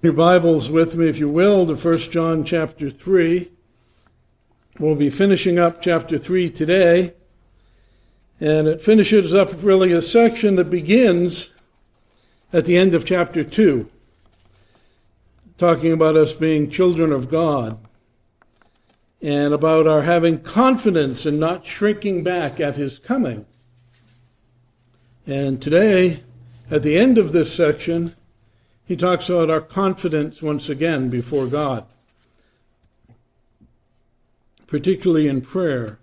Your Bibles with me, if you will, to 1 John chapter 3. We'll be finishing up chapter 3 today. And it finishes up really a section that begins at the end of chapter 2, talking about us being children of God and about our having confidence and not shrinking back at His coming. And today, at the end of this section, he talks about our confidence once again before God, particularly in prayer.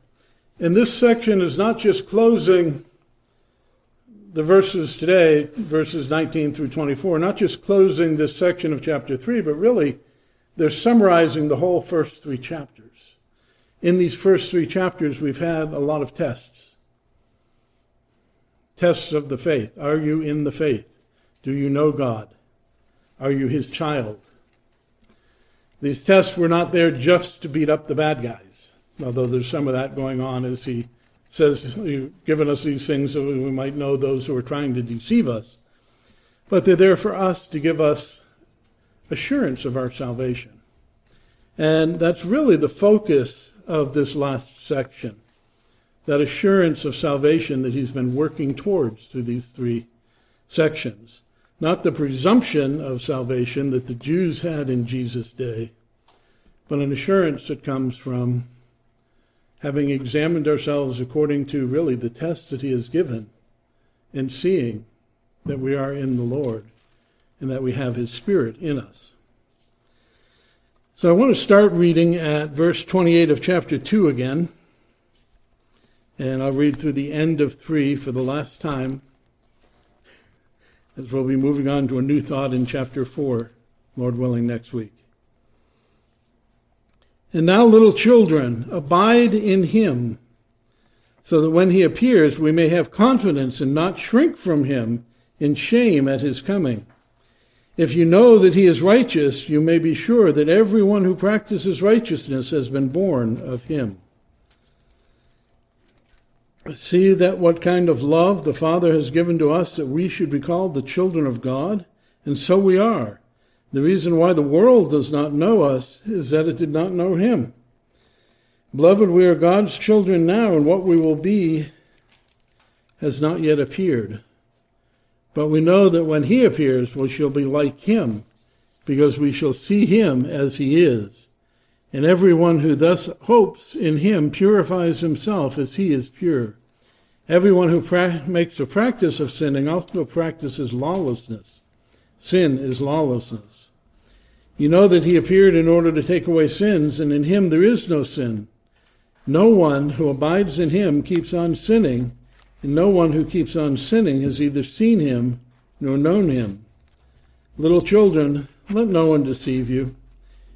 And this section is not just closing the verses today, verses 19 through 24, not just closing this section of chapter 3, but really they're summarizing the whole first three chapters. In these first three chapters, we've had a lot of tests. Tests of the faith. Are you in the faith? Do you know God? Are you his child? These tests were not there just to beat up the bad guys, although there's some of that going on as he says, You've given us these things so we might know those who are trying to deceive us. But they're there for us to give us assurance of our salvation. And that's really the focus of this last section. That assurance of salvation that he's been working towards through these three sections. Not the presumption of salvation that the Jews had in Jesus' day, but an assurance that comes from having examined ourselves according to really the test that He has given and seeing that we are in the Lord and that we have His Spirit in us. So I want to start reading at verse 28 of chapter 2 again. And I'll read through the end of 3 for the last time as we'll be moving on to a new thought in chapter 4, Lord willing, next week. And now, little children, abide in him, so that when he appears, we may have confidence and not shrink from him in shame at his coming. If you know that he is righteous, you may be sure that everyone who practices righteousness has been born of him. See that what kind of love the Father has given to us that we should be called the children of God? And so we are. The reason why the world does not know us is that it did not know Him. Beloved, we are God's children now, and what we will be has not yet appeared. But we know that when He appears, we shall be like Him, because we shall see Him as He is. And everyone who thus hopes in him purifies himself as he is pure. Everyone who pra- makes a practice of sinning also practices lawlessness. Sin is lawlessness. You know that he appeared in order to take away sins, and in him there is no sin. No one who abides in him keeps on sinning, and no one who keeps on sinning has either seen him nor known him. Little children, let no one deceive you.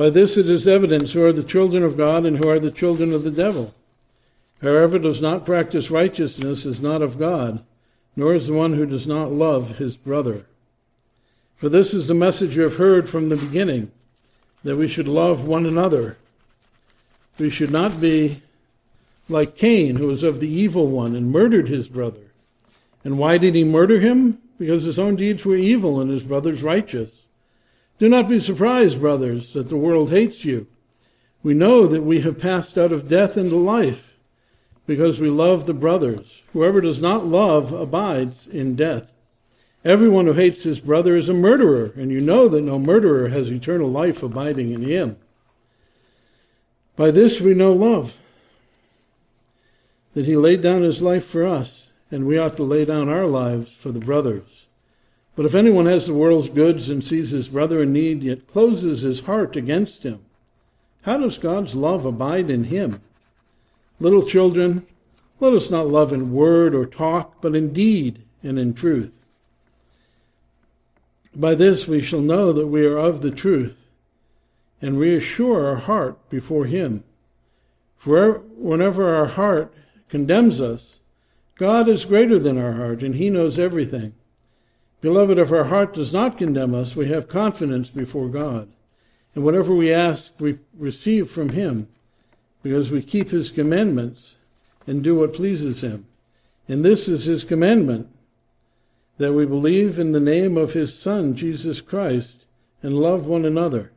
By this it is evident who are the children of God and who are the children of the devil. Whoever does not practice righteousness is not of God, nor is the one who does not love his brother. For this is the message you have heard from the beginning, that we should love one another. We should not be like Cain, who was of the evil one and murdered his brother. And why did he murder him? Because his own deeds were evil and his brother's righteous. Do not be surprised, brothers, that the world hates you. We know that we have passed out of death into life because we love the brothers. Whoever does not love abides in death. Everyone who hates his brother is a murderer, and you know that no murderer has eternal life abiding in him. By this we know love, that he laid down his life for us, and we ought to lay down our lives for the brothers. But if anyone has the world's goods and sees his brother in need, yet closes his heart against him, how does God's love abide in him? Little children, let us not love in word or talk, but in deed and in truth. By this we shall know that we are of the truth and reassure our heart before Him. For whenever our heart condemns us, God is greater than our heart, and He knows everything. Beloved, if our heart does not condemn us, we have confidence before God. And whatever we ask, we receive from Him, because we keep His commandments and do what pleases Him. And this is His commandment, that we believe in the name of His Son, Jesus Christ, and love one another,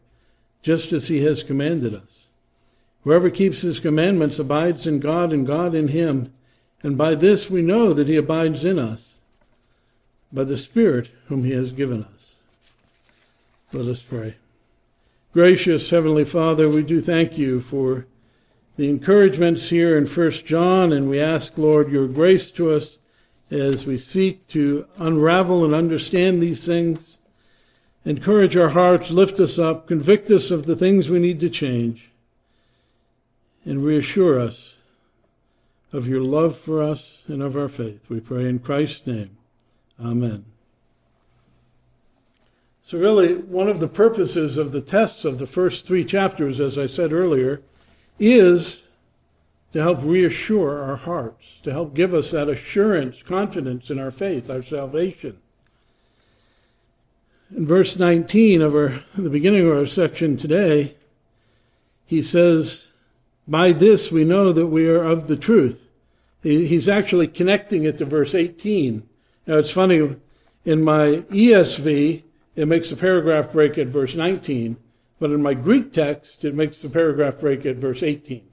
just as He has commanded us. Whoever keeps His commandments abides in God and God in Him, and by this we know that He abides in us by the Spirit whom He has given us. Let us pray. Gracious Heavenly Father, we do thank you for the encouragements here in 1 John, and we ask, Lord, your grace to us as we seek to unravel and understand these things. Encourage our hearts, lift us up, convict us of the things we need to change, and reassure us of your love for us and of our faith. We pray in Christ's name. Amen. So, really, one of the purposes of the tests of the first three chapters, as I said earlier, is to help reassure our hearts, to help give us that assurance, confidence in our faith, our salvation. In verse 19 of our, the beginning of our section today, he says, By this we know that we are of the truth. He's actually connecting it to verse 18 now it's funny, in my ESV, it makes the paragraph break at verse 19, but in my Greek text, it makes the paragraph break at verse 18,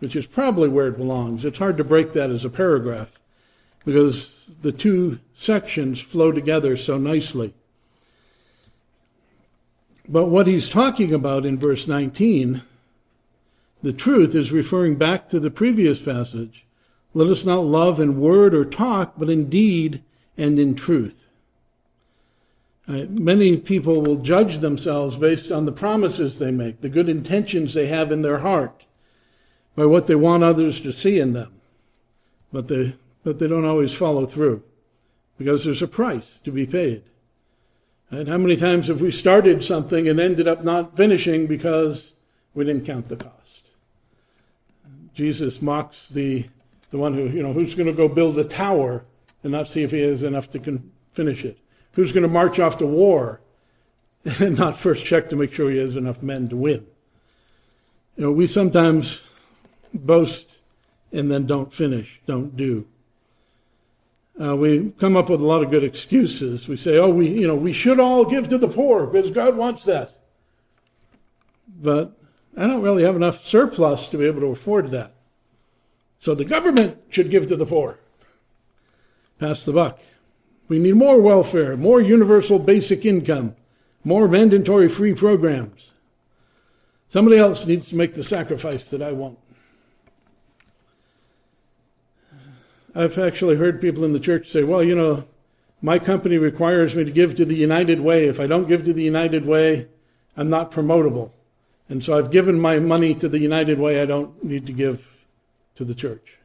which is probably where it belongs. It's hard to break that as a paragraph because the two sections flow together so nicely. But what he's talking about in verse 19, the truth is referring back to the previous passage. Let us not love in word or talk, but in deed and in truth. Uh, many people will judge themselves based on the promises they make, the good intentions they have in their heart, by what they want others to see in them. But they, but they don't always follow through because there's a price to be paid. And how many times have we started something and ended up not finishing because we didn't count the cost? Jesus mocks the, the one who, you know, who's going to go build a tower and not see if he has enough to con- finish it? Who's going to march off to war and not first check to make sure he has enough men to win? You know, we sometimes boast and then don't finish, don't do. Uh, we come up with a lot of good excuses. We say, "Oh, we, you know, we should all give to the poor because God wants that." But I don't really have enough surplus to be able to afford that. So the government should give to the poor. Pass the buck. We need more welfare, more universal basic income, more mandatory free programs. Somebody else needs to make the sacrifice that I won't. I've actually heard people in the church say, well, you know, my company requires me to give to the United Way. If I don't give to the United Way, I'm not promotable. And so I've given my money to the United Way. I don't need to give to the church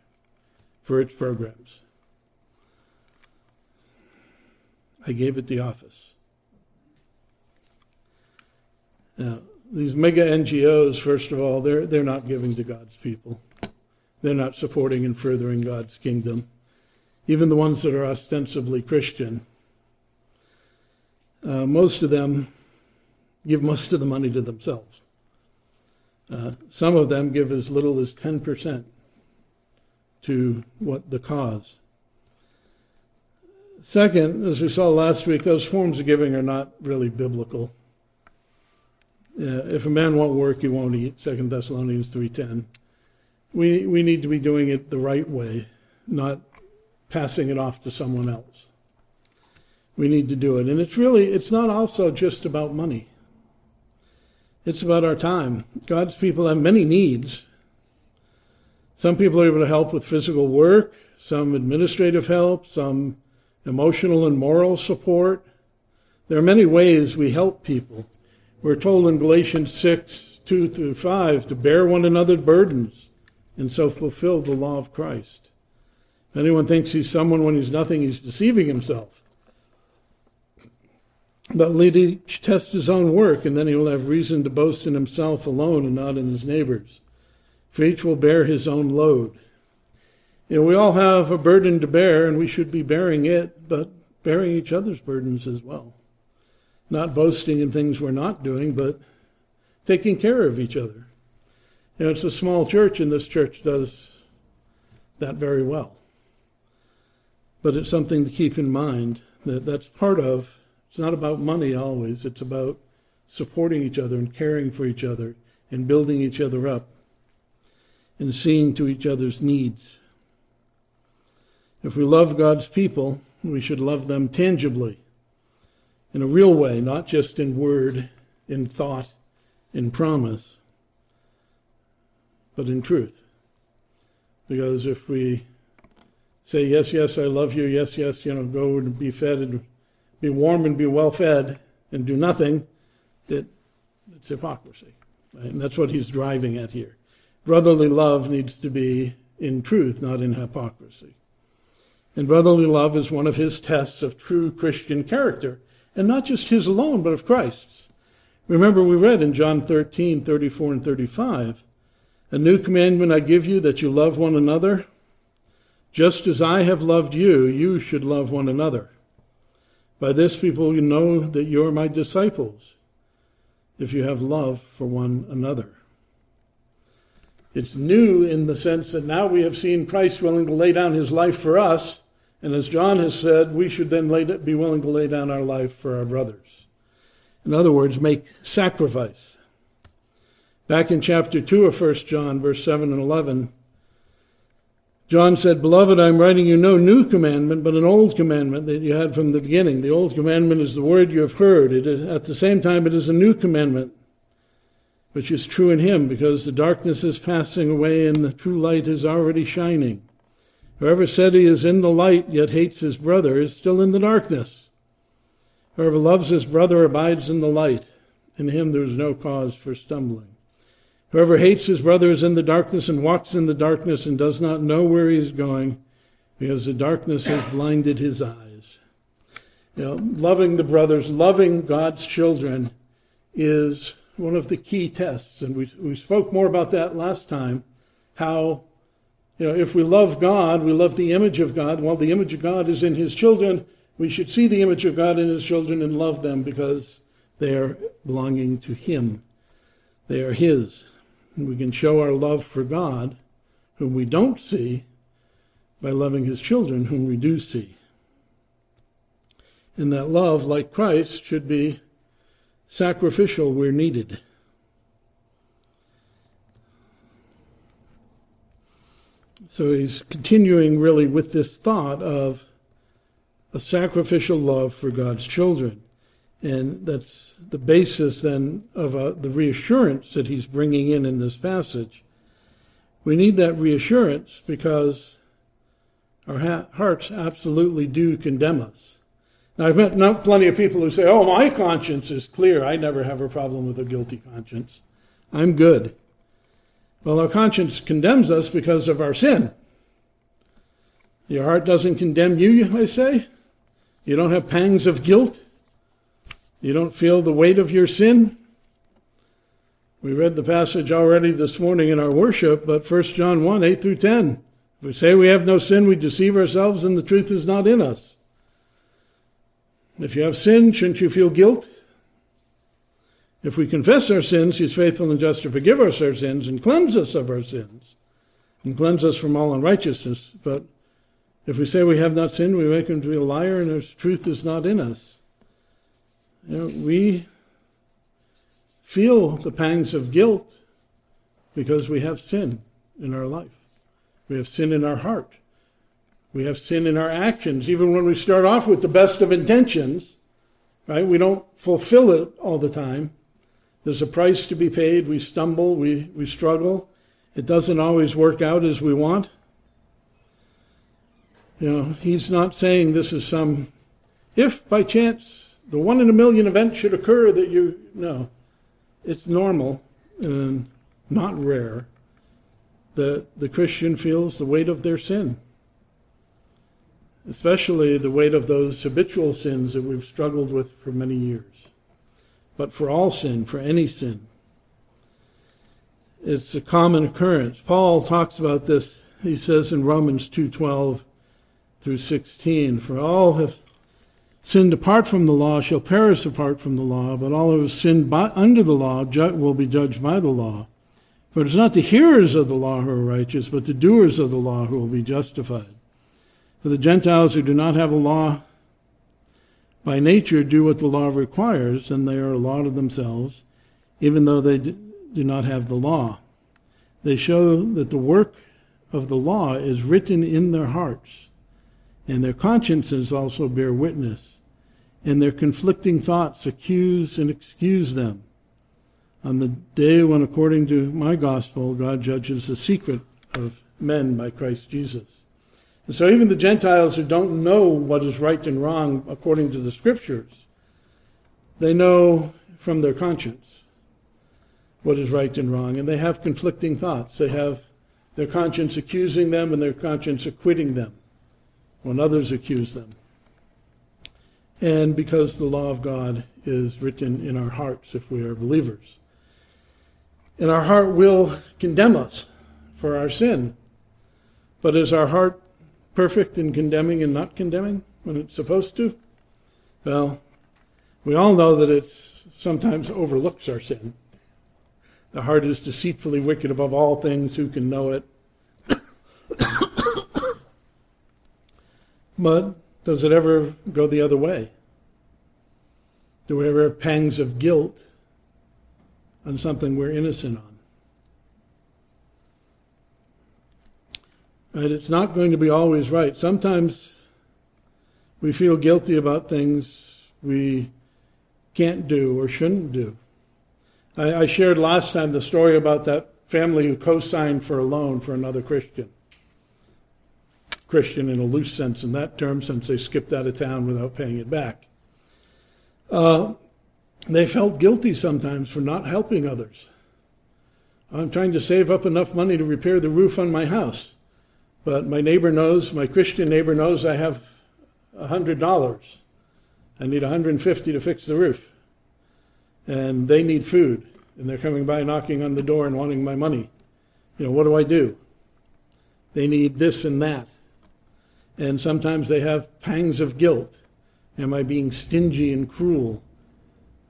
for its programs. I gave it the office. Now, these mega NGOs, first of all, they're, they're not giving to God's people. They're not supporting and furthering God's kingdom. Even the ones that are ostensibly Christian, uh, most of them give most of the money to themselves. Uh, some of them give as little as 10% to what the cause. Second, as we saw last week, those forms of giving are not really biblical. Uh, if a man won't work, he won't eat. Second Thessalonians three ten. We we need to be doing it the right way, not passing it off to someone else. We need to do it, and it's really it's not also just about money. It's about our time. God's people have many needs. Some people are able to help with physical work, some administrative help, some emotional and moral support. There are many ways we help people. We're told in Galatians 6, 2 through 5 to bear one another's burdens and so fulfill the law of Christ. If anyone thinks he's someone when he's nothing, he's deceiving himself. But let each test his own work, and then he will have reason to boast in himself alone and not in his neighbors. For each will bear his own load. You know, we all have a burden to bear, and we should be bearing it, but bearing each other's burdens as well. Not boasting in things we're not doing, but taking care of each other. You know, it's a small church, and this church does that very well. But it's something to keep in mind that that's part of. It's not about money always. It's about supporting each other and caring for each other and building each other up and seeing to each other's needs. If we love God's people, we should love them tangibly, in a real way, not just in word, in thought, in promise, but in truth. Because if we say, yes, yes, I love you, yes, yes, you know, go and be fed and be warm and be well fed and do nothing, it, it's hypocrisy. Right? And that's what he's driving at here. Brotherly love needs to be in truth, not in hypocrisy. And brotherly love is one of his tests of true Christian character, and not just his alone, but of Christ's. Remember, we read in John 13, 34 and 35, A new commandment I give you that you love one another. Just as I have loved you, you should love one another. By this people you know that you are my disciples, if you have love for one another. It's new in the sense that now we have seen Christ willing to lay down his life for us, and as John has said, we should then be willing to lay down our life for our brothers. In other words, make sacrifice. Back in chapter 2 of 1 John, verse 7 and 11, John said, Beloved, I'm writing you no new commandment, but an old commandment that you had from the beginning. The old commandment is the word you have heard. It is, at the same time, it is a new commandment, which is true in him, because the darkness is passing away and the true light is already shining. Whoever said he is in the light yet hates his brother is still in the darkness. Whoever loves his brother abides in the light. In him there is no cause for stumbling. Whoever hates his brother is in the darkness and walks in the darkness and does not know where he is going because the darkness has blinded his eyes. You know, loving the brothers, loving God's children is one of the key tests. And we, we spoke more about that last time, how you know, if we love God, we love the image of God. Well, the image of God is in His children. We should see the image of God in His children and love them because they are belonging to Him. They are His. And we can show our love for God, whom we don't see, by loving His children, whom we do see. And that love, like Christ, should be sacrificial where needed. So he's continuing really with this thought of a sacrificial love for God's children. And that's the basis then of uh, the reassurance that he's bringing in in this passage. We need that reassurance because our ha- hearts absolutely do condemn us. Now, I've met plenty of people who say, oh, my conscience is clear. I never have a problem with a guilty conscience. I'm good. Well, our conscience condemns us because of our sin. Your heart doesn't condemn you, I say. You don't have pangs of guilt. You don't feel the weight of your sin. We read the passage already this morning in our worship, but 1 John 1, 8 through 10. If we say we have no sin, we deceive ourselves and the truth is not in us. If you have sin, shouldn't you feel guilt? If we confess our sins, He's faithful and just to forgive us our sins and cleanse us of our sins and cleanse us from all unrighteousness. But if we say we have not sinned, we make Him to be a liar and His truth is not in us. You know, we feel the pangs of guilt because we have sin in our life. We have sin in our heart. We have sin in our actions. Even when we start off with the best of intentions, right? We don't fulfill it all the time. There's a price to be paid. We stumble, we, we struggle. It doesn't always work out as we want. You know, he's not saying this is some, if by chance the one in a million event should occur that you, no. It's normal and not rare that the Christian feels the weight of their sin. especially the weight of those habitual sins that we've struggled with for many years. But for all sin, for any sin, it's a common occurrence. Paul talks about this. He says in Romans 2:12 through 16, "For all have sinned apart from the law shall perish apart from the law, but all who have sinned by, under the law will be judged by the law. For it is not the hearers of the law who are righteous, but the doers of the law who will be justified. For the Gentiles who do not have a law by nature do what the law requires, and they are a law to themselves, even though they do not have the law. They show that the work of the law is written in their hearts, and their consciences also bear witness, and their conflicting thoughts accuse and excuse them. On the day when, according to my gospel, God judges the secret of men by Christ Jesus. And so even the Gentiles who don't know what is right and wrong according to the scriptures, they know from their conscience what is right and wrong, and they have conflicting thoughts. They have their conscience accusing them and their conscience acquitting them when others accuse them. And because the law of God is written in our hearts if we are believers. And our heart will condemn us for our sin. But is our heart perfect in condemning and not condemning when it's supposed to? Well, we all know that it sometimes overlooks our sin. The heart is deceitfully wicked above all things. Who can know it? but does it ever go the other way? Do we ever have pangs of guilt on something we're innocent on? Right? It's not going to be always right. Sometimes we feel guilty about things we can't do or shouldn't do. I, I shared last time the story about that family who co-signed for a loan for another Christian. Christian in a loose sense in that term, since they skipped out of town without paying it back. Uh, they felt guilty sometimes for not helping others. I'm trying to save up enough money to repair the roof on my house. But my neighbor knows, my Christian neighbor knows I have a hundred dollars. I need 150 to fix the roof. And they need food. And they're coming by knocking on the door and wanting my money. You know, what do I do? They need this and that. And sometimes they have pangs of guilt. Am I being stingy and cruel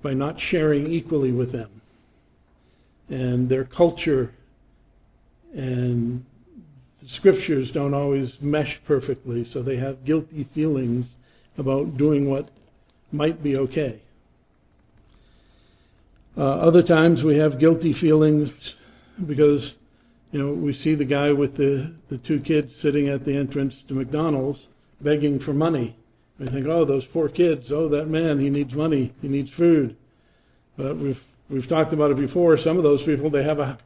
by not sharing equally with them? And their culture and scriptures don't always mesh perfectly, so they have guilty feelings about doing what might be okay. Uh, other times we have guilty feelings because, you know, we see the guy with the, the two kids sitting at the entrance to McDonald's begging for money. We think, oh, those poor kids, oh, that man, he needs money, he needs food. But we've, we've talked about it before. Some of those people, they have a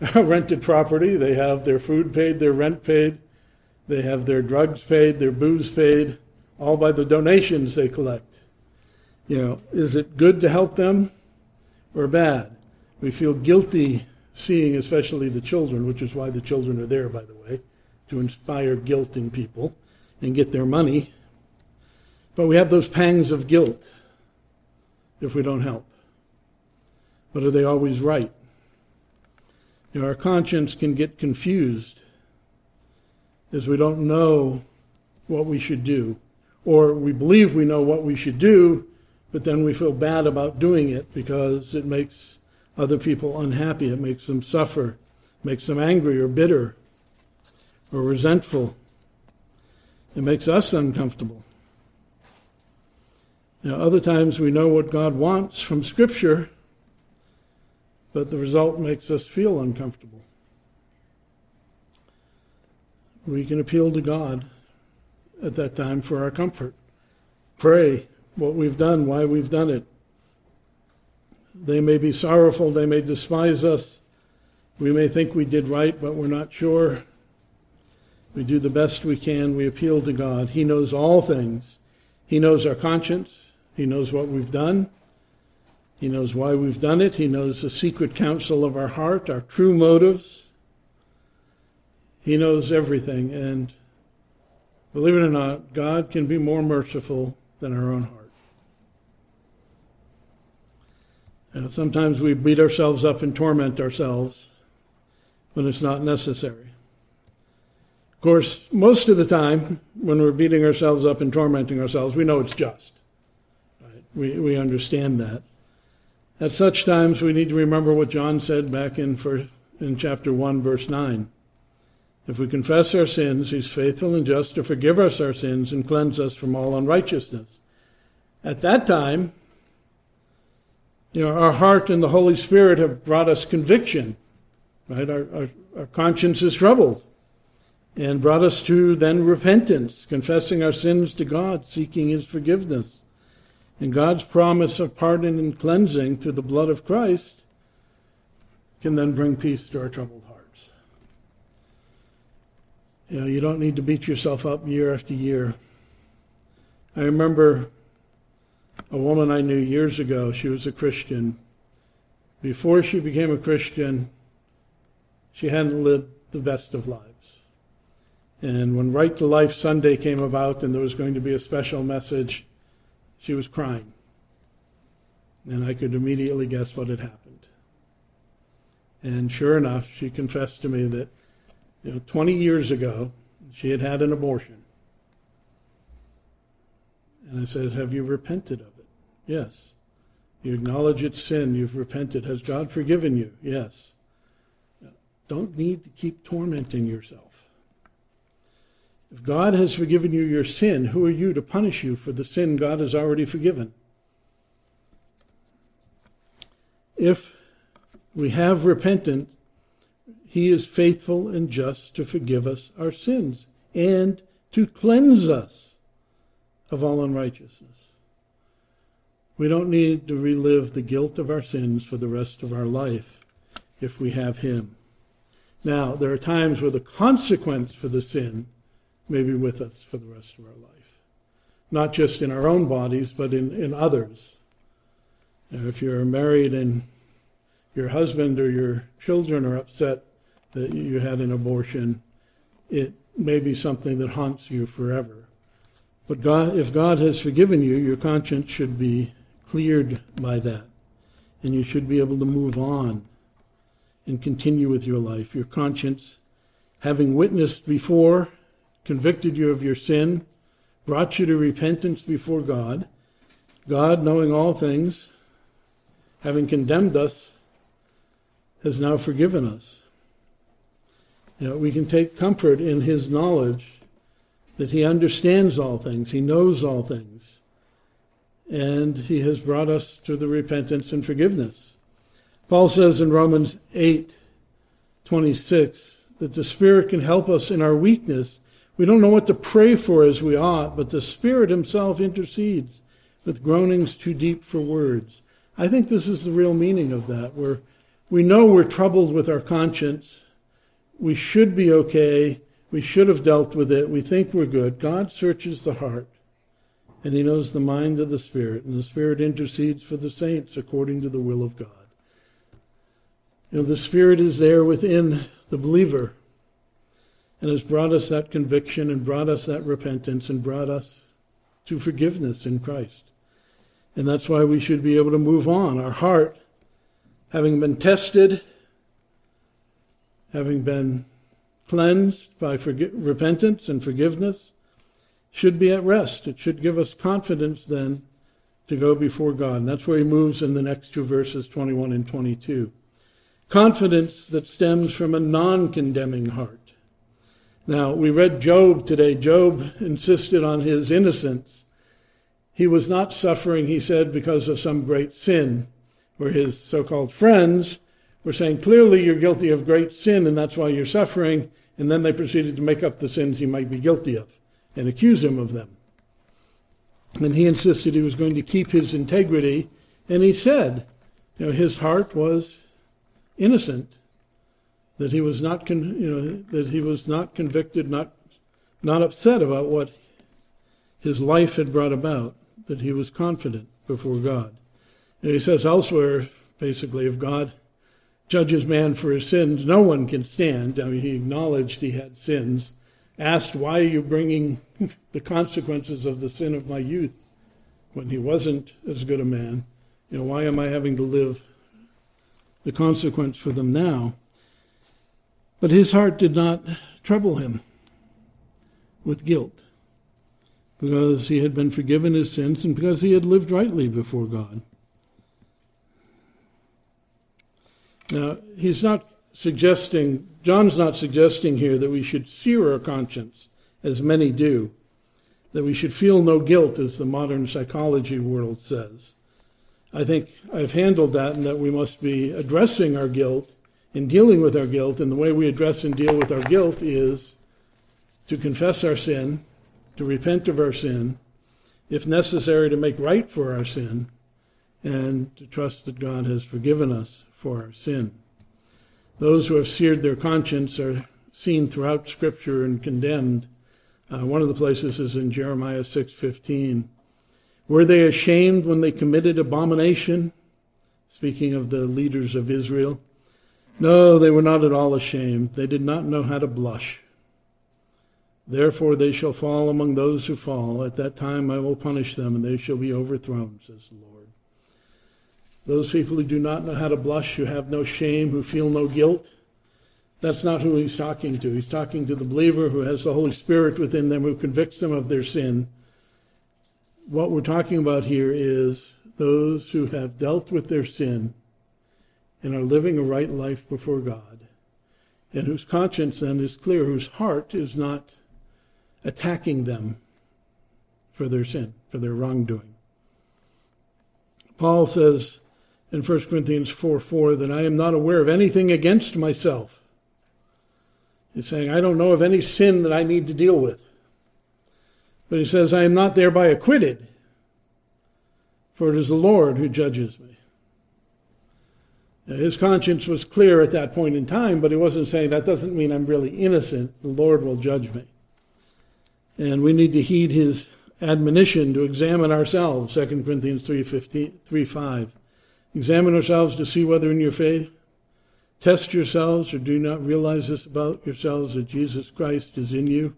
rented property. They have their food paid, their rent paid. They have their drugs paid, their booze paid, all by the donations they collect. You know, is it good to help them or bad? We feel guilty seeing especially the children, which is why the children are there, by the way, to inspire guilt in people and get their money. But we have those pangs of guilt if we don't help. But are they always right? You know, our conscience can get confused as we don't know what we should do. Or we believe we know what we should do, but then we feel bad about doing it because it makes other people unhappy. It makes them suffer, makes them angry or bitter or resentful. It makes us uncomfortable. Now, other times we know what God wants from Scripture, but the result makes us feel uncomfortable. We can appeal to God at that time for our comfort. Pray what we've done, why we've done it. They may be sorrowful, they may despise us. We may think we did right, but we're not sure. We do the best we can. We appeal to God. He knows all things. He knows our conscience. He knows what we've done. He knows why we've done it. He knows the secret counsel of our heart, our true motives. He knows everything. And Believe it or not, God can be more merciful than our own heart. And sometimes we beat ourselves up and torment ourselves when it's not necessary. Of course, most of the time, when we're beating ourselves up and tormenting ourselves, we know it's just. Right? We, we understand that. At such times, we need to remember what John said back in, for, in chapter 1, verse 9. If we confess our sins, he's faithful and just to forgive us our sins and cleanse us from all unrighteousness. At that time, you know, our heart and the Holy Spirit have brought us conviction, right? Our, our, our conscience is troubled and brought us to then repentance, confessing our sins to God, seeking His forgiveness. And God's promise of pardon and cleansing through the blood of Christ can then bring peace to our troubled hearts. You know, you don't need to beat yourself up year after year. I remember a woman I knew years ago. She was a Christian. Before she became a Christian, she hadn't lived the best of lives. And when Right to Life Sunday came about and there was going to be a special message, she was crying. And I could immediately guess what had happened. And sure enough, she confessed to me that you know, 20 years ago, she had had an abortion. And I said, Have you repented of it? Yes. You acknowledge it's sin. You've repented. Has God forgiven you? Yes. Don't need to keep tormenting yourself. If God has forgiven you your sin, who are you to punish you for the sin God has already forgiven? If we have repentant, He is faithful and just to forgive us our sins and to cleanse us of all unrighteousness. We don't need to relive the guilt of our sins for the rest of our life if we have Him. Now, there are times where the consequence for the sin may be with us for the rest of our life. Not just in our own bodies, but in, in others. Now, if you're married and your husband or your children are upset that you had an abortion, it may be something that haunts you forever. But God, if God has forgiven you, your conscience should be cleared by that. And you should be able to move on and continue with your life. Your conscience, having witnessed before, convicted you of your sin, brought you to repentance before God. God, knowing all things, having condemned us, has now forgiven us. You know, we can take comfort in His knowledge that he understands all things, he knows all things, and he has brought us to the repentance and forgiveness. Paul says in Romans 8:26 that the Spirit can help us in our weakness. We don't know what to pray for as we ought, but the Spirit himself intercedes with groanings too deep for words. I think this is the real meaning of that, where we know we're troubled with our conscience. We should be okay we should have dealt with it. We think we're good. God searches the heart, and He knows the mind of the Spirit, and the Spirit intercedes for the saints according to the will of God. You know, the Spirit is there within the believer and has brought us that conviction and brought us that repentance and brought us to forgiveness in Christ. And that's why we should be able to move on. Our heart, having been tested, having been cleansed by repentance and forgiveness, should be at rest. It should give us confidence then to go before God. And that's where he moves in the next two verses, 21 and 22. Confidence that stems from a non-condemning heart. Now, we read Job today. Job insisted on his innocence. He was not suffering, he said, because of some great sin, where his so-called friends were saying, clearly you're guilty of great sin and that's why you're suffering. And then they proceeded to make up the sins he might be guilty of and accuse him of them. And he insisted he was going to keep his integrity. And he said, you know, his heart was innocent, that he was not, con- you know, that he was not convicted, not, not upset about what his life had brought about, that he was confident before God. And he says elsewhere, basically, if God judges man for his sins, no one can stand. I mean, he acknowledged he had sins, asked, Why are you bringing the consequences of the sin of my youth when he wasn't as good a man? You know, why am I having to live the consequence for them now? But his heart did not trouble him with guilt because he had been forgiven his sins and because he had lived rightly before God. Now, he's not suggesting, John's not suggesting here that we should sear our conscience, as many do, that we should feel no guilt, as the modern psychology world says. I think I've handled that and that we must be addressing our guilt and dealing with our guilt, and the way we address and deal with our guilt is to confess our sin, to repent of our sin, if necessary to make right for our sin, and to trust that God has forgiven us for our sin. Those who have seared their conscience are seen throughout Scripture and condemned. Uh, one of the places is in Jeremiah 6:15. Were they ashamed when they committed abomination? Speaking of the leaders of Israel. No, they were not at all ashamed. They did not know how to blush. Therefore they shall fall among those who fall. At that time I will punish them, and they shall be overthrown, says the Lord. Those people who do not know how to blush, who have no shame, who feel no guilt, that's not who he's talking to. He's talking to the believer who has the Holy Spirit within them, who convicts them of their sin. What we're talking about here is those who have dealt with their sin and are living a right life before God, and whose conscience then is clear, whose heart is not attacking them for their sin, for their wrongdoing. Paul says in 1 Corinthians 4 4 that I am not aware of anything against myself. He's saying, I don't know of any sin that I need to deal with. But he says, I am not thereby acquitted, for it is the Lord who judges me. His conscience was clear at that point in time, but he wasn't saying that doesn't mean I'm really innocent. The Lord will judge me. And we need to heed his admonition to examine ourselves, 2 Corinthians 3, 15, 3 5. Examine ourselves to see whether in your faith. Test yourselves, or do not realize this about yourselves that Jesus Christ is in you,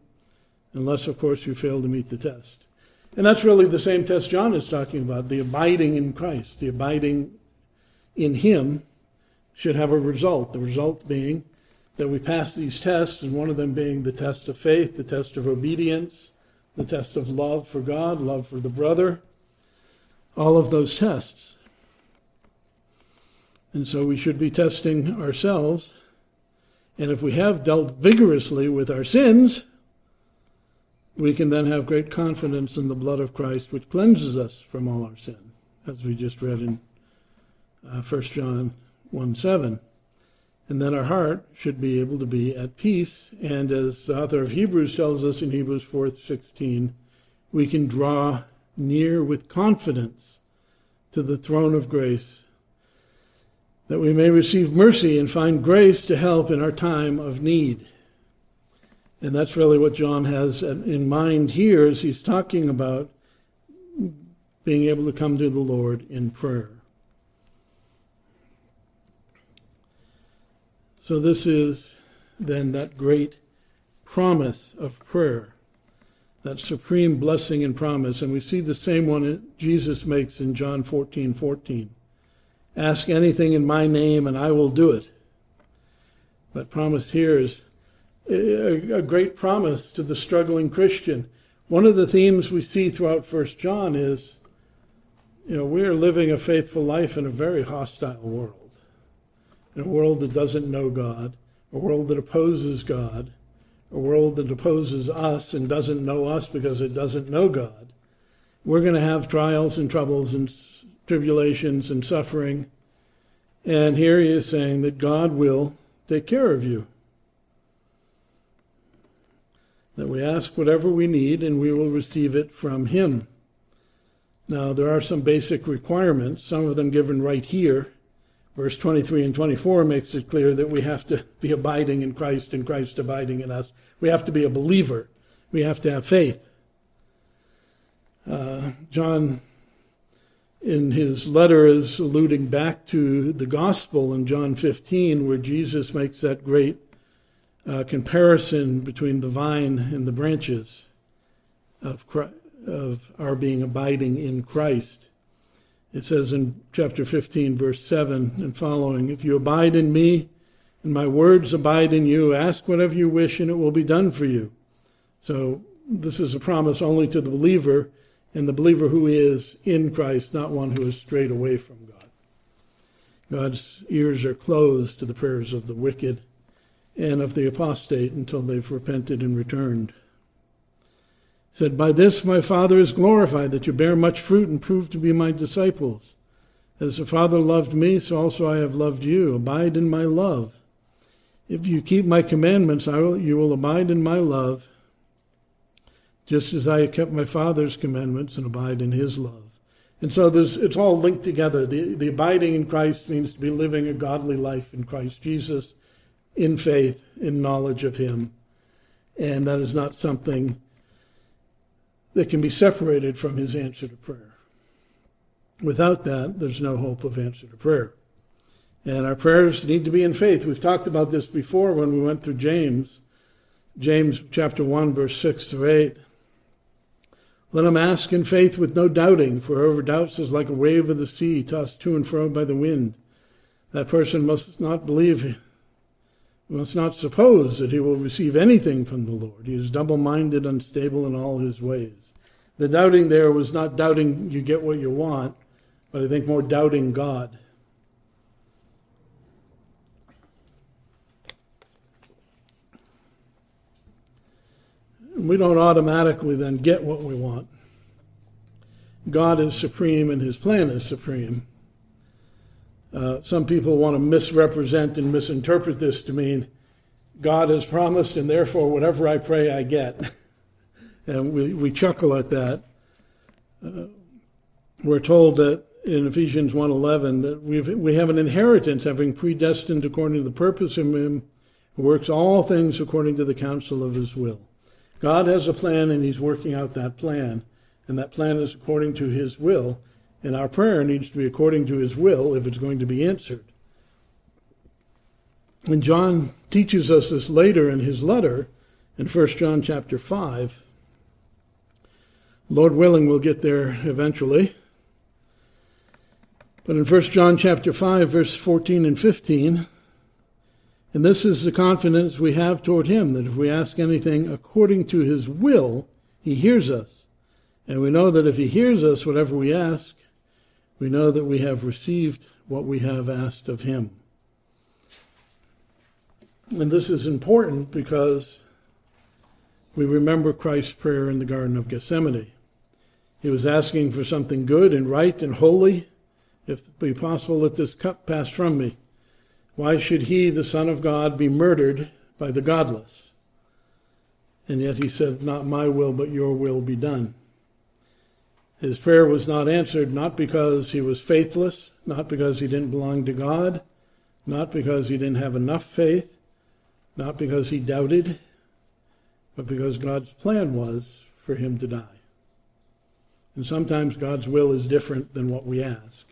unless, of course, you fail to meet the test. And that's really the same test John is talking about the abiding in Christ, the abiding in Him should have a result. The result being that we pass these tests, and one of them being the test of faith, the test of obedience, the test of love for God, love for the brother, all of those tests. And so we should be testing ourselves. And if we have dealt vigorously with our sins, we can then have great confidence in the blood of Christ, which cleanses us from all our sin, as we just read in uh, 1 John 1 7. And then our heart should be able to be at peace. And as the author of Hebrews tells us in Hebrews 4:16, we can draw near with confidence to the throne of grace that we may receive mercy and find grace to help in our time of need. And that's really what John has in mind here as he's talking about being able to come to the Lord in prayer. So this is then that great promise of prayer, that supreme blessing and promise. And we see the same one Jesus makes in John 14, 14. Ask anything in my name and I will do it. But promise here is a great promise to the struggling Christian. One of the themes we see throughout First John is, you know, we are living a faithful life in a very hostile world in a world that doesn't know God, a world that opposes God, a world that opposes us and doesn't know us because it doesn't know God. We're going to have trials and troubles and tribulations and suffering. And here he is saying that God will take care of you. That we ask whatever we need and we will receive it from him. Now, there are some basic requirements, some of them given right here. Verse 23 and 24 makes it clear that we have to be abiding in Christ and Christ abiding in us. We have to be a believer. We have to have faith. Uh, John, in his letter, is alluding back to the gospel in John 15, where Jesus makes that great uh, comparison between the vine and the branches of, Christ, of our being abiding in Christ. It says in chapter 15, verse 7 and following, If you abide in me and my words abide in you, ask whatever you wish and it will be done for you. So this is a promise only to the believer and the believer who is in Christ, not one who is strayed away from God. God's ears are closed to the prayers of the wicked and of the apostate until they've repented and returned. Said, By this my Father is glorified, that you bear much fruit and prove to be my disciples. As the Father loved me, so also I have loved you. Abide in my love. If you keep my commandments, will, you will abide in my love, just as I have kept my Father's commandments and abide in his love. And so it's all linked together. The, the abiding in Christ means to be living a godly life in Christ Jesus, in faith, in knowledge of him. And that is not something that can be separated from his answer to prayer. Without that, there's no hope of answer to prayer. And our prayers need to be in faith. We've talked about this before when we went through James. James chapter 1 verse 6 through 8. Let him ask in faith with no doubting, for whoever doubts is like a wave of the sea tossed to and fro by the wind. That person must not believe, must not suppose that he will receive anything from the Lord. He is double-minded, unstable in all his ways. The doubting there was not doubting you get what you want, but I think more doubting God. We don't automatically then get what we want. God is supreme and his plan is supreme. Uh, some people want to misrepresent and misinterpret this to mean God has promised and therefore whatever I pray I get. and we, we chuckle at that. Uh, we're told that in Ephesians 1:11 that we we have an inheritance, having predestined according to the purpose of Him who works all things according to the counsel of His will. God has a plan, and He's working out that plan, and that plan is according to His will. And our prayer needs to be according to His will if it's going to be answered. And John teaches us this later in his letter in 1 John chapter 5. Lord willing, we'll get there eventually. But in 1 John chapter 5, verse 14 and 15, and this is the confidence we have toward him, that if we ask anything according to his will, he hears us. And we know that if he hears us, whatever we ask, we know that we have received what we have asked of him. And this is important because we remember Christ's prayer in the Garden of Gethsemane. He was asking for something good and right and holy. If it be possible, let this cup pass from me. Why should he, the Son of God, be murdered by the godless? And yet he said, Not my will, but your will be done. His prayer was not answered, not because he was faithless, not because he didn't belong to God, not because he didn't have enough faith, not because he doubted, but because God's plan was for him to die. And sometimes God's will is different than what we ask.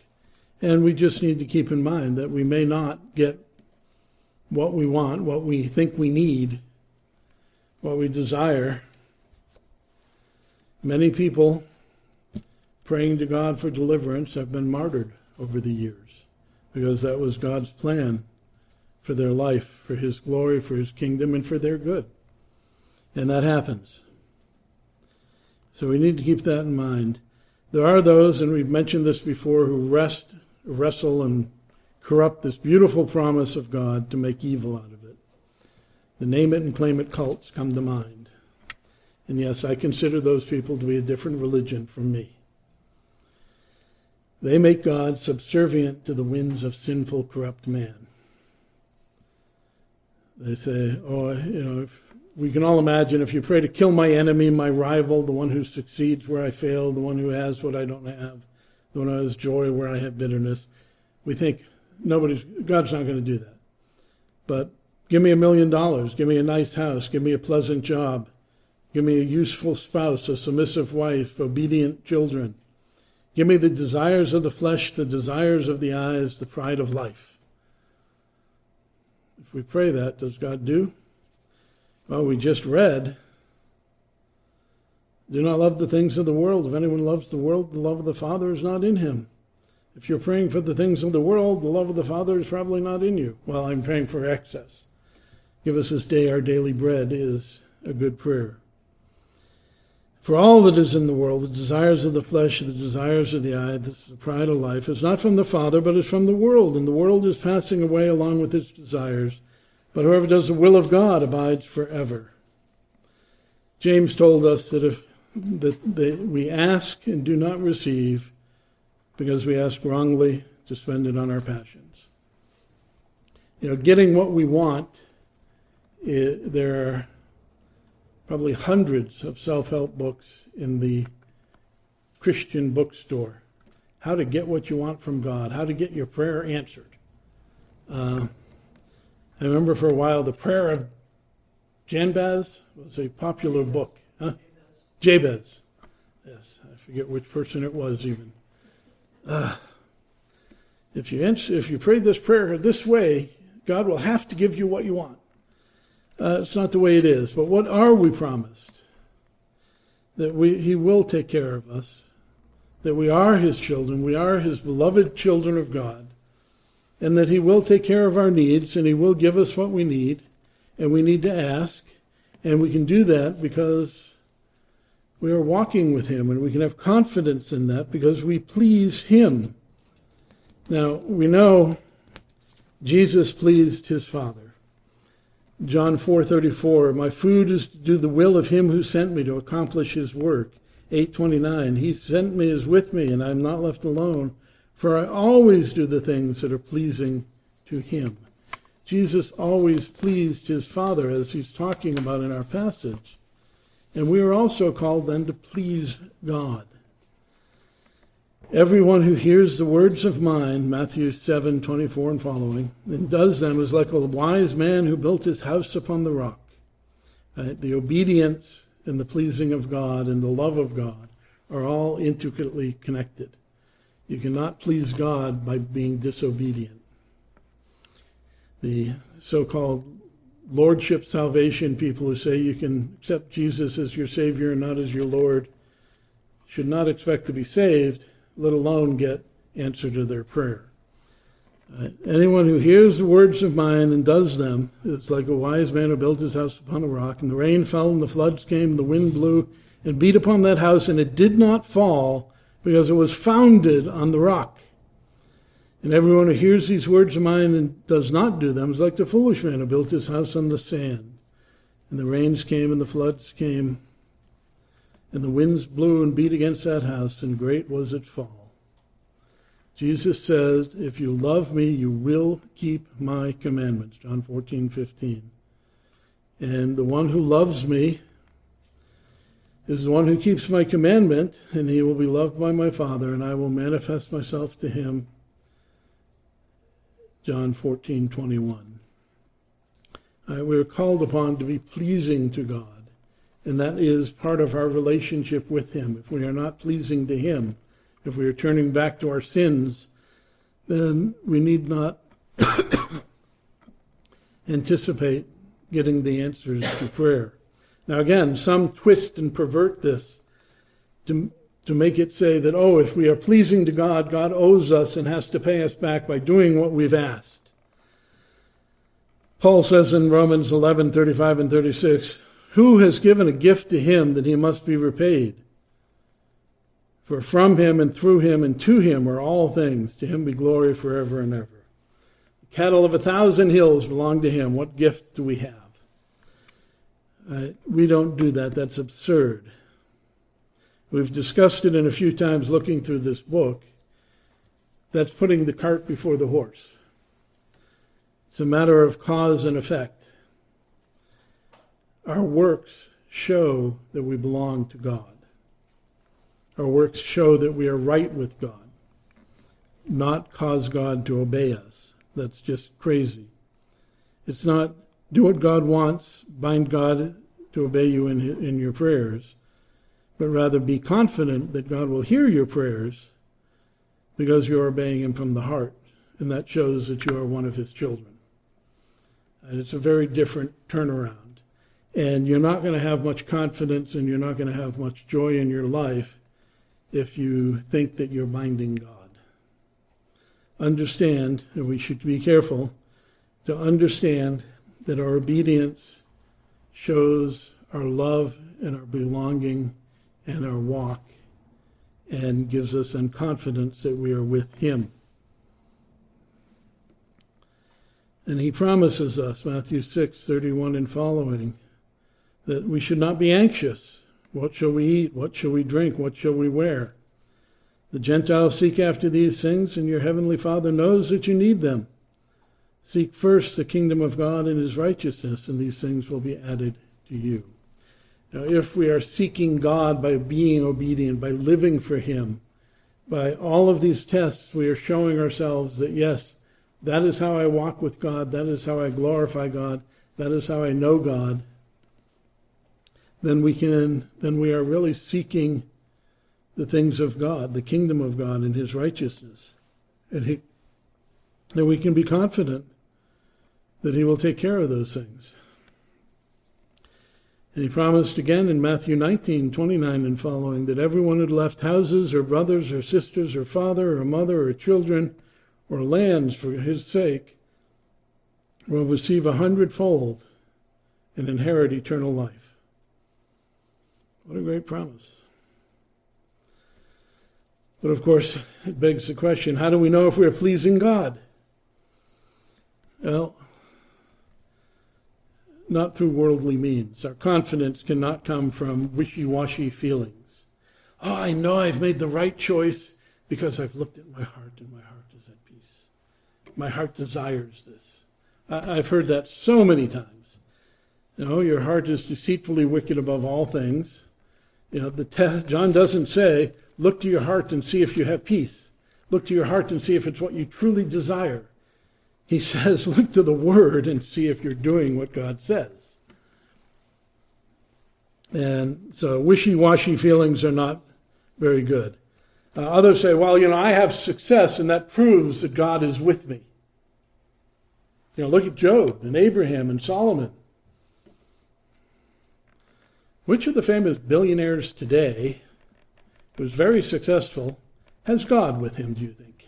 And we just need to keep in mind that we may not get what we want, what we think we need, what we desire. Many people praying to God for deliverance have been martyred over the years because that was God's plan for their life, for His glory, for His kingdom, and for their good. And that happens. So we need to keep that in mind. There are those, and we've mentioned this before, who rest, wrestle and corrupt this beautiful promise of God to make evil out of it. The name it and claim it cults come to mind. And yes, I consider those people to be a different religion from me. They make God subservient to the winds of sinful, corrupt man. They say, oh, you know, we can all imagine if you pray to kill my enemy, my rival, the one who succeeds where I fail, the one who has what I don't have, the one who has joy where I have bitterness, we think nobody's God's not going to do that. But give me a million dollars, give me a nice house, give me a pleasant job, give me a useful spouse, a submissive wife, obedient children. Give me the desires of the flesh, the desires of the eyes, the pride of life. If we pray that, does God do? Well, we just read, do not love the things of the world. If anyone loves the world, the love of the Father is not in him. If you're praying for the things of the world, the love of the Father is probably not in you. Well, I'm praying for excess. Give us this day our daily bread is a good prayer. For all that is in the world, the desires of the flesh, the desires of the eye, the pride of life, is not from the Father, but is from the world. And the world is passing away along with its desires. But whoever does the will of God abides forever. James told us that if that we ask and do not receive, because we ask wrongly to spend it on our passions. You know, getting what we want, it, there probably hundreds of self-help books in the Christian bookstore. How to get what you want from God, how to get your prayer answered. Uh, I remember for a while the prayer of Jabez was a popular book. Huh? Jabez. Yes, I forget which person it was even. Uh, if you if you pray this prayer this way, God will have to give you what you want. Uh, it's not the way it is. But what are we promised? That we He will take care of us. That we are His children. We are His beloved children of God. And that He will take care of our needs and He will give us what we need. And we need to ask. And we can do that because we are walking with Him, and we can have confidence in that because we please Him. Now, we know Jesus pleased His Father. John 4:34 My food is to do the will of him who sent me to accomplish his work. 8:29 He sent me is with me and I am not left alone for I always do the things that are pleasing to him. Jesus always pleased his Father as he's talking about in our passage. And we are also called then to please God. Everyone who hears the words of mine, Matthew 7, 24 and following, and does them is like a wise man who built his house upon the rock. Uh, the obedience and the pleasing of God and the love of God are all intricately connected. You cannot please God by being disobedient. The so-called lordship salvation people who say you can accept Jesus as your Savior and not as your Lord should not expect to be saved, let alone get answer to their prayer. Uh, anyone who hears the words of mine and does them is like a wise man who built his house upon a rock, and the rain fell, and the floods came, and the wind blew and beat upon that house, and it did not fall because it was founded on the rock. And everyone who hears these words of mine and does not do them is like the foolish man who built his house on the sand. And the rains came and the floods came, and the winds blew and beat against that house, and great was its fall. Jesus says, If you love me, you will keep my commandments. John 14, 15. And the one who loves me is the one who keeps my commandment, and he will be loved by my Father, and I will manifest myself to him John 14:21. Uh, we're called upon to be pleasing to God, and that is part of our relationship with Him. If we are not pleasing to Him, if we are turning back to our sins, then we need not anticipate getting the answers to prayer. Now again, some twist and pervert this to to make it say that, oh, if we are pleasing to God, God owes us and has to pay us back by doing what we've asked. Paul says in Romans 11, 35 and 36, who has given a gift to him that he must be repaid? For from him and through him and to him are all things. To him be glory forever and ever. The cattle of a thousand hills belong to him. What gift do we have? Uh, we don't do that. That's absurd. We've discussed it in a few times looking through this book. That's putting the cart before the horse. It's a matter of cause and effect. Our works show that we belong to God. Our works show that we are right with God, not cause God to obey us. That's just crazy. It's not do what God wants, bind God to obey you in, in your prayers but rather be confident that God will hear your prayers because you're obeying Him from the heart. And that shows that you are one of His children. And it's a very different turnaround. And you're not going to have much confidence and you're not going to have much joy in your life if you think that you're binding God. Understand, and we should be careful to understand that our obedience shows our love and our belonging and our walk and gives us an confidence that we are with Him. And He promises us, Matthew 6, 31 and following, that we should not be anxious. What shall we eat? What shall we drink? What shall we wear? The Gentiles seek after these things, and your heavenly Father knows that you need them. Seek first the kingdom of God and his righteousness, and these things will be added to you. Now, if we are seeking God by being obedient, by living for him, by all of these tests, we are showing ourselves that yes, that is how I walk with God, that is how I glorify God, that is how I know God, then we can, then we are really seeking the things of God, the kingdom of God and his righteousness. And he, that we can be confident that he will take care of those things. And he promised again in Matthew 19, 29 and following that everyone who had left houses or brothers or sisters or father or mother or children or lands for his sake will receive a hundredfold and inherit eternal life. What a great promise. But of course, it begs the question how do we know if we're pleasing God? Well, not through worldly means. Our confidence cannot come from wishy washy feelings. Oh, I know I've made the right choice because I've looked at my heart and my heart is at peace. My heart desires this. I've heard that so many times. No, your heart is deceitfully wicked above all things. You know, the te- John doesn't say, look to your heart and see if you have peace. Look to your heart and see if it's what you truly desire. He says, look to the Word and see if you're doing what God says. And so wishy-washy feelings are not very good. Uh, others say, well, you know, I have success and that proves that God is with me. You know, look at Job and Abraham and Solomon. Which of the famous billionaires today, who's very successful, has God with him, do you think?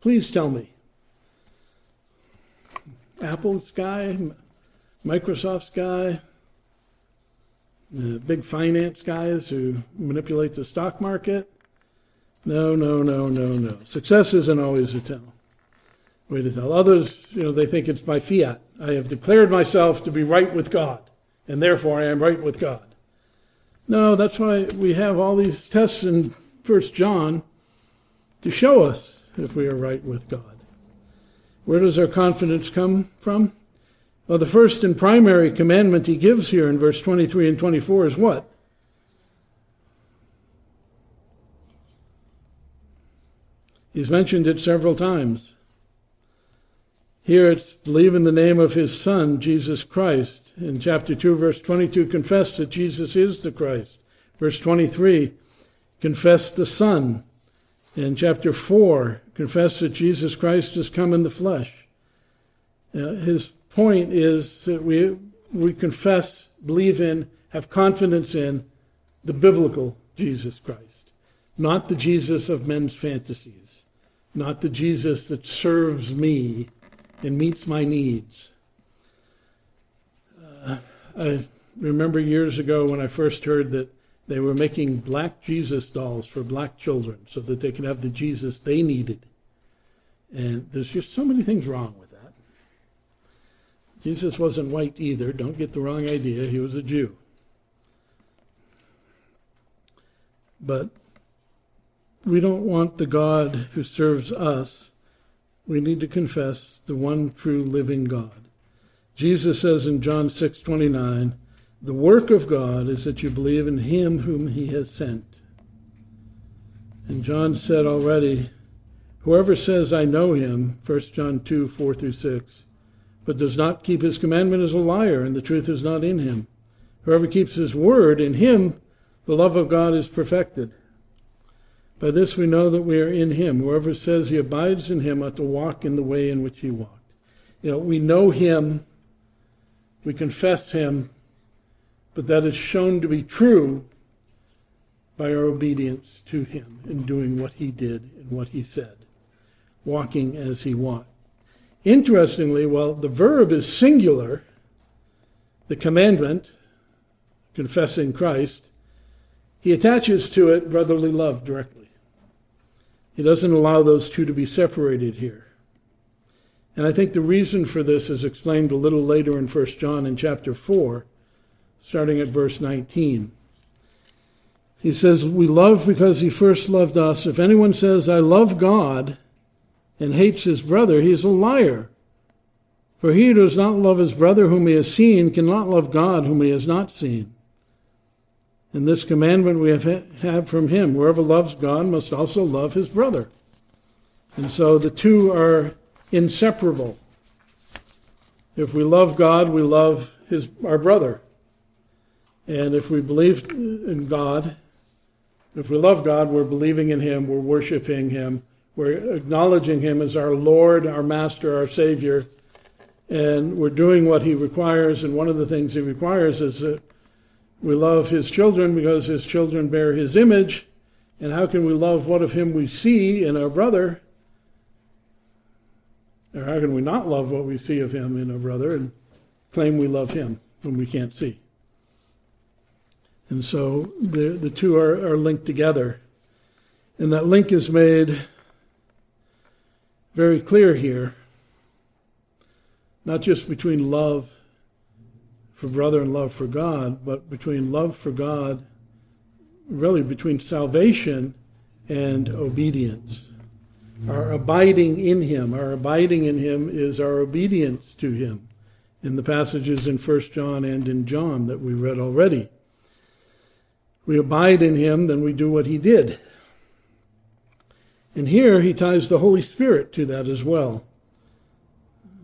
Please tell me. Apple's guy, Microsoft's guy, the big finance guys who manipulate the stock market. No, no, no, no, no. Success isn't always a tell. Way to tell. Others, you know, they think it's by fiat. I have declared myself to be right with God, and therefore I am right with God. No, that's why we have all these tests in First John to show us if we are right with God. Where does our confidence come from? Well, the first and primary commandment he gives here in verse 23 and 24 is what? He's mentioned it several times. Here it's believe in the name of his Son, Jesus Christ. In chapter 2, verse 22, confess that Jesus is the Christ. Verse 23, confess the Son. In chapter 4, confess that Jesus Christ has come in the flesh. Uh, his point is that we, we confess, believe in, have confidence in the biblical Jesus Christ, not the Jesus of men's fantasies, not the Jesus that serves me and meets my needs. Uh, I remember years ago when I first heard that they were making black Jesus dolls for black children so that they could have the Jesus they needed. And there's just so many things wrong with that. Jesus wasn't white either. Don't get the wrong idea. He was a Jew. But we don't want the God who serves us. We need to confess the one true living God. Jesus says in John 6:29, the work of God is that you believe in him whom he has sent. And John said already, whoever says I know him, 1 John 2, 4 through 6, but does not keep his commandment is a liar, and the truth is not in him. Whoever keeps his word, in him the love of God is perfected. By this we know that we are in him. Whoever says he abides in him ought to walk in the way in which he walked. You know, we know him, we confess him, but that is shown to be true by our obedience to him in doing what he did and what he said, walking as he walked. Interestingly, while the verb is singular, the commandment, confessing Christ, he attaches to it brotherly love directly. He doesn't allow those two to be separated here. And I think the reason for this is explained a little later in 1 John in chapter 4, starting at verse 19. He says, We love because he first loved us. If anyone says, I love God, and hates his brother, he is a liar. For he who does not love his brother whom he has seen cannot love God whom he has not seen. And this commandment we have, have from him whoever loves God must also love his brother. And so the two are inseparable. If we love God, we love his, our brother. And if we believe in God, if we love God, we're believing in him, we're worshiping him, we're acknowledging him as our Lord, our Master, our Savior, and we're doing what he requires. And one of the things he requires is that we love his children because his children bear his image. And how can we love what of him we see in our brother? Or how can we not love what we see of him in our brother and claim we love him when we can't see? And so the, the two are, are linked together. And that link is made very clear here, not just between love for brother and love for God, but between love for God, really between salvation and obedience. Our abiding in Him, our abiding in Him is our obedience to Him in the passages in 1 John and in John that we read already. We abide in Him, then we do what He did. And here he ties the Holy Spirit to that as well.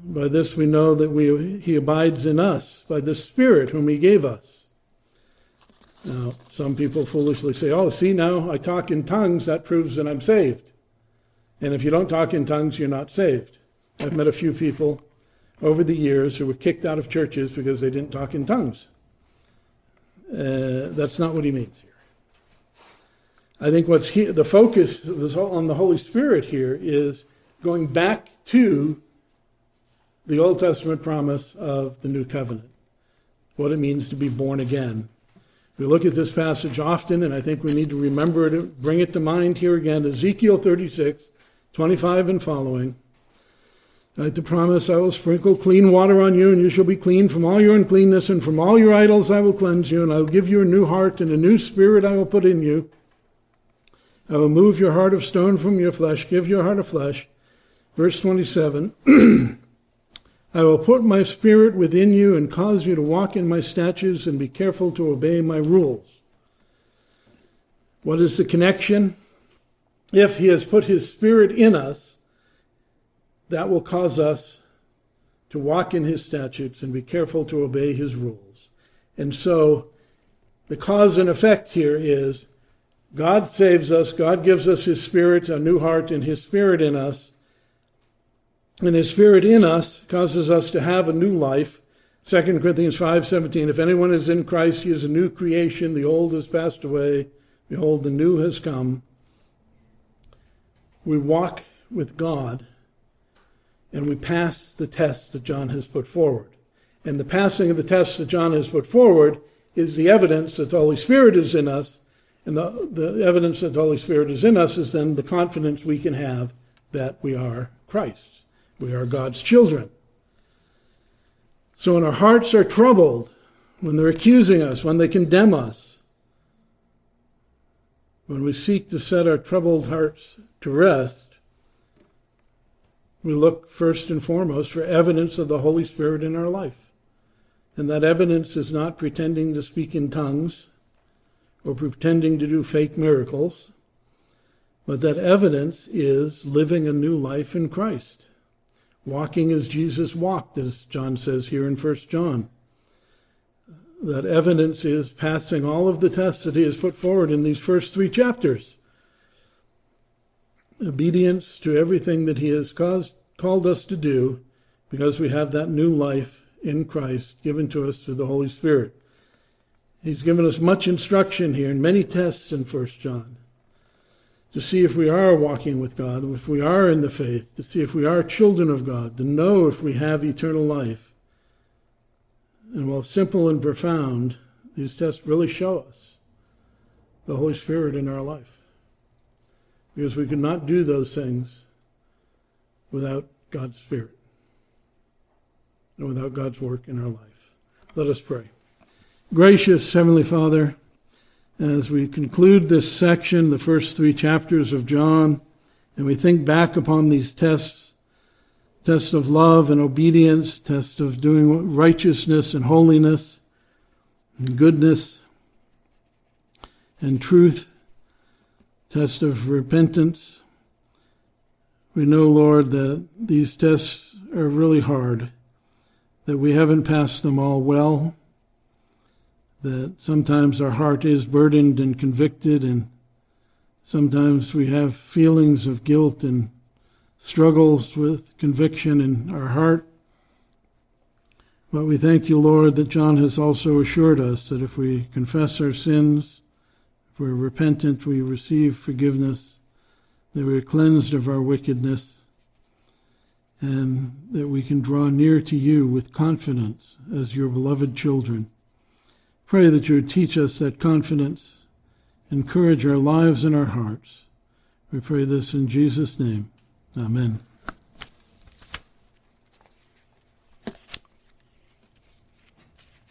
By this we know that we, he abides in us, by the Spirit whom he gave us. Now, some people foolishly say, oh, see now, I talk in tongues, that proves that I'm saved. And if you don't talk in tongues, you're not saved. I've met a few people over the years who were kicked out of churches because they didn't talk in tongues. Uh, that's not what he means here. I think what's he, the focus on the Holy Spirit here is going back to the Old Testament promise of the New Covenant, what it means to be born again. We look at this passage often, and I think we need to remember it, bring it to mind here again. Ezekiel 36, 25 and following. Right, the promise, I will sprinkle clean water on you, and you shall be clean from all your uncleanness, and from all your idols I will cleanse you, and I will give you a new heart, and a new spirit I will put in you. I will move your heart of stone from your flesh, give you a heart of flesh. Verse 27. I will put my spirit within you and cause you to walk in my statutes and be careful to obey my rules. What is the connection? If he has put his spirit in us, that will cause us to walk in his statutes and be careful to obey his rules. And so the cause and effect here is God saves us, God gives us his spirit, a new heart, and his spirit in us and his spirit in us causes us to have a new life. 2 Corinthians 5:17 If anyone is in Christ he is a new creation the old has passed away behold the new has come. We walk with God and we pass the test that John has put forward. And the passing of the test that John has put forward is the evidence that the Holy Spirit is in us. And the, the evidence that the Holy Spirit is in us is then the confidence we can have that we are Christ's. We are God's children. So when our hearts are troubled, when they're accusing us, when they condemn us, when we seek to set our troubled hearts to rest, we look first and foremost for evidence of the Holy Spirit in our life. And that evidence is not pretending to speak in tongues or pretending to do fake miracles, but that evidence is living a new life in Christ walking as Jesus walked, as John says here in 1 John. That evidence is passing all of the tests that he has put forward in these first three chapters. Obedience to everything that he has caused, called us to do because we have that new life in Christ given to us through the Holy Spirit. He's given us much instruction here and many tests in 1 John to see if we are walking with God, if we are in the faith, to see if we are children of God, to know if we have eternal life. And while simple and profound, these tests really show us the Holy Spirit in our life. Because we could not do those things without God's Spirit and without God's work in our life. Let us pray. Gracious Heavenly Father, as we conclude this section, the first three chapters of John, and we think back upon these tests, tests of love and obedience, tests of doing righteousness and holiness and goodness and truth, test of repentance. We know, Lord, that these tests are really hard, that we haven't passed them all well, that sometimes our heart is burdened and convicted, and sometimes we have feelings of guilt and struggles with conviction in our heart. But we thank you, Lord, that John has also assured us that if we confess our sins, if we're repentant, we receive forgiveness, that we're cleansed of our wickedness, and that we can draw near to you with confidence as your beloved children. Pray that you would teach us that confidence, encourage our lives and our hearts. We pray this in Jesus' name. Amen.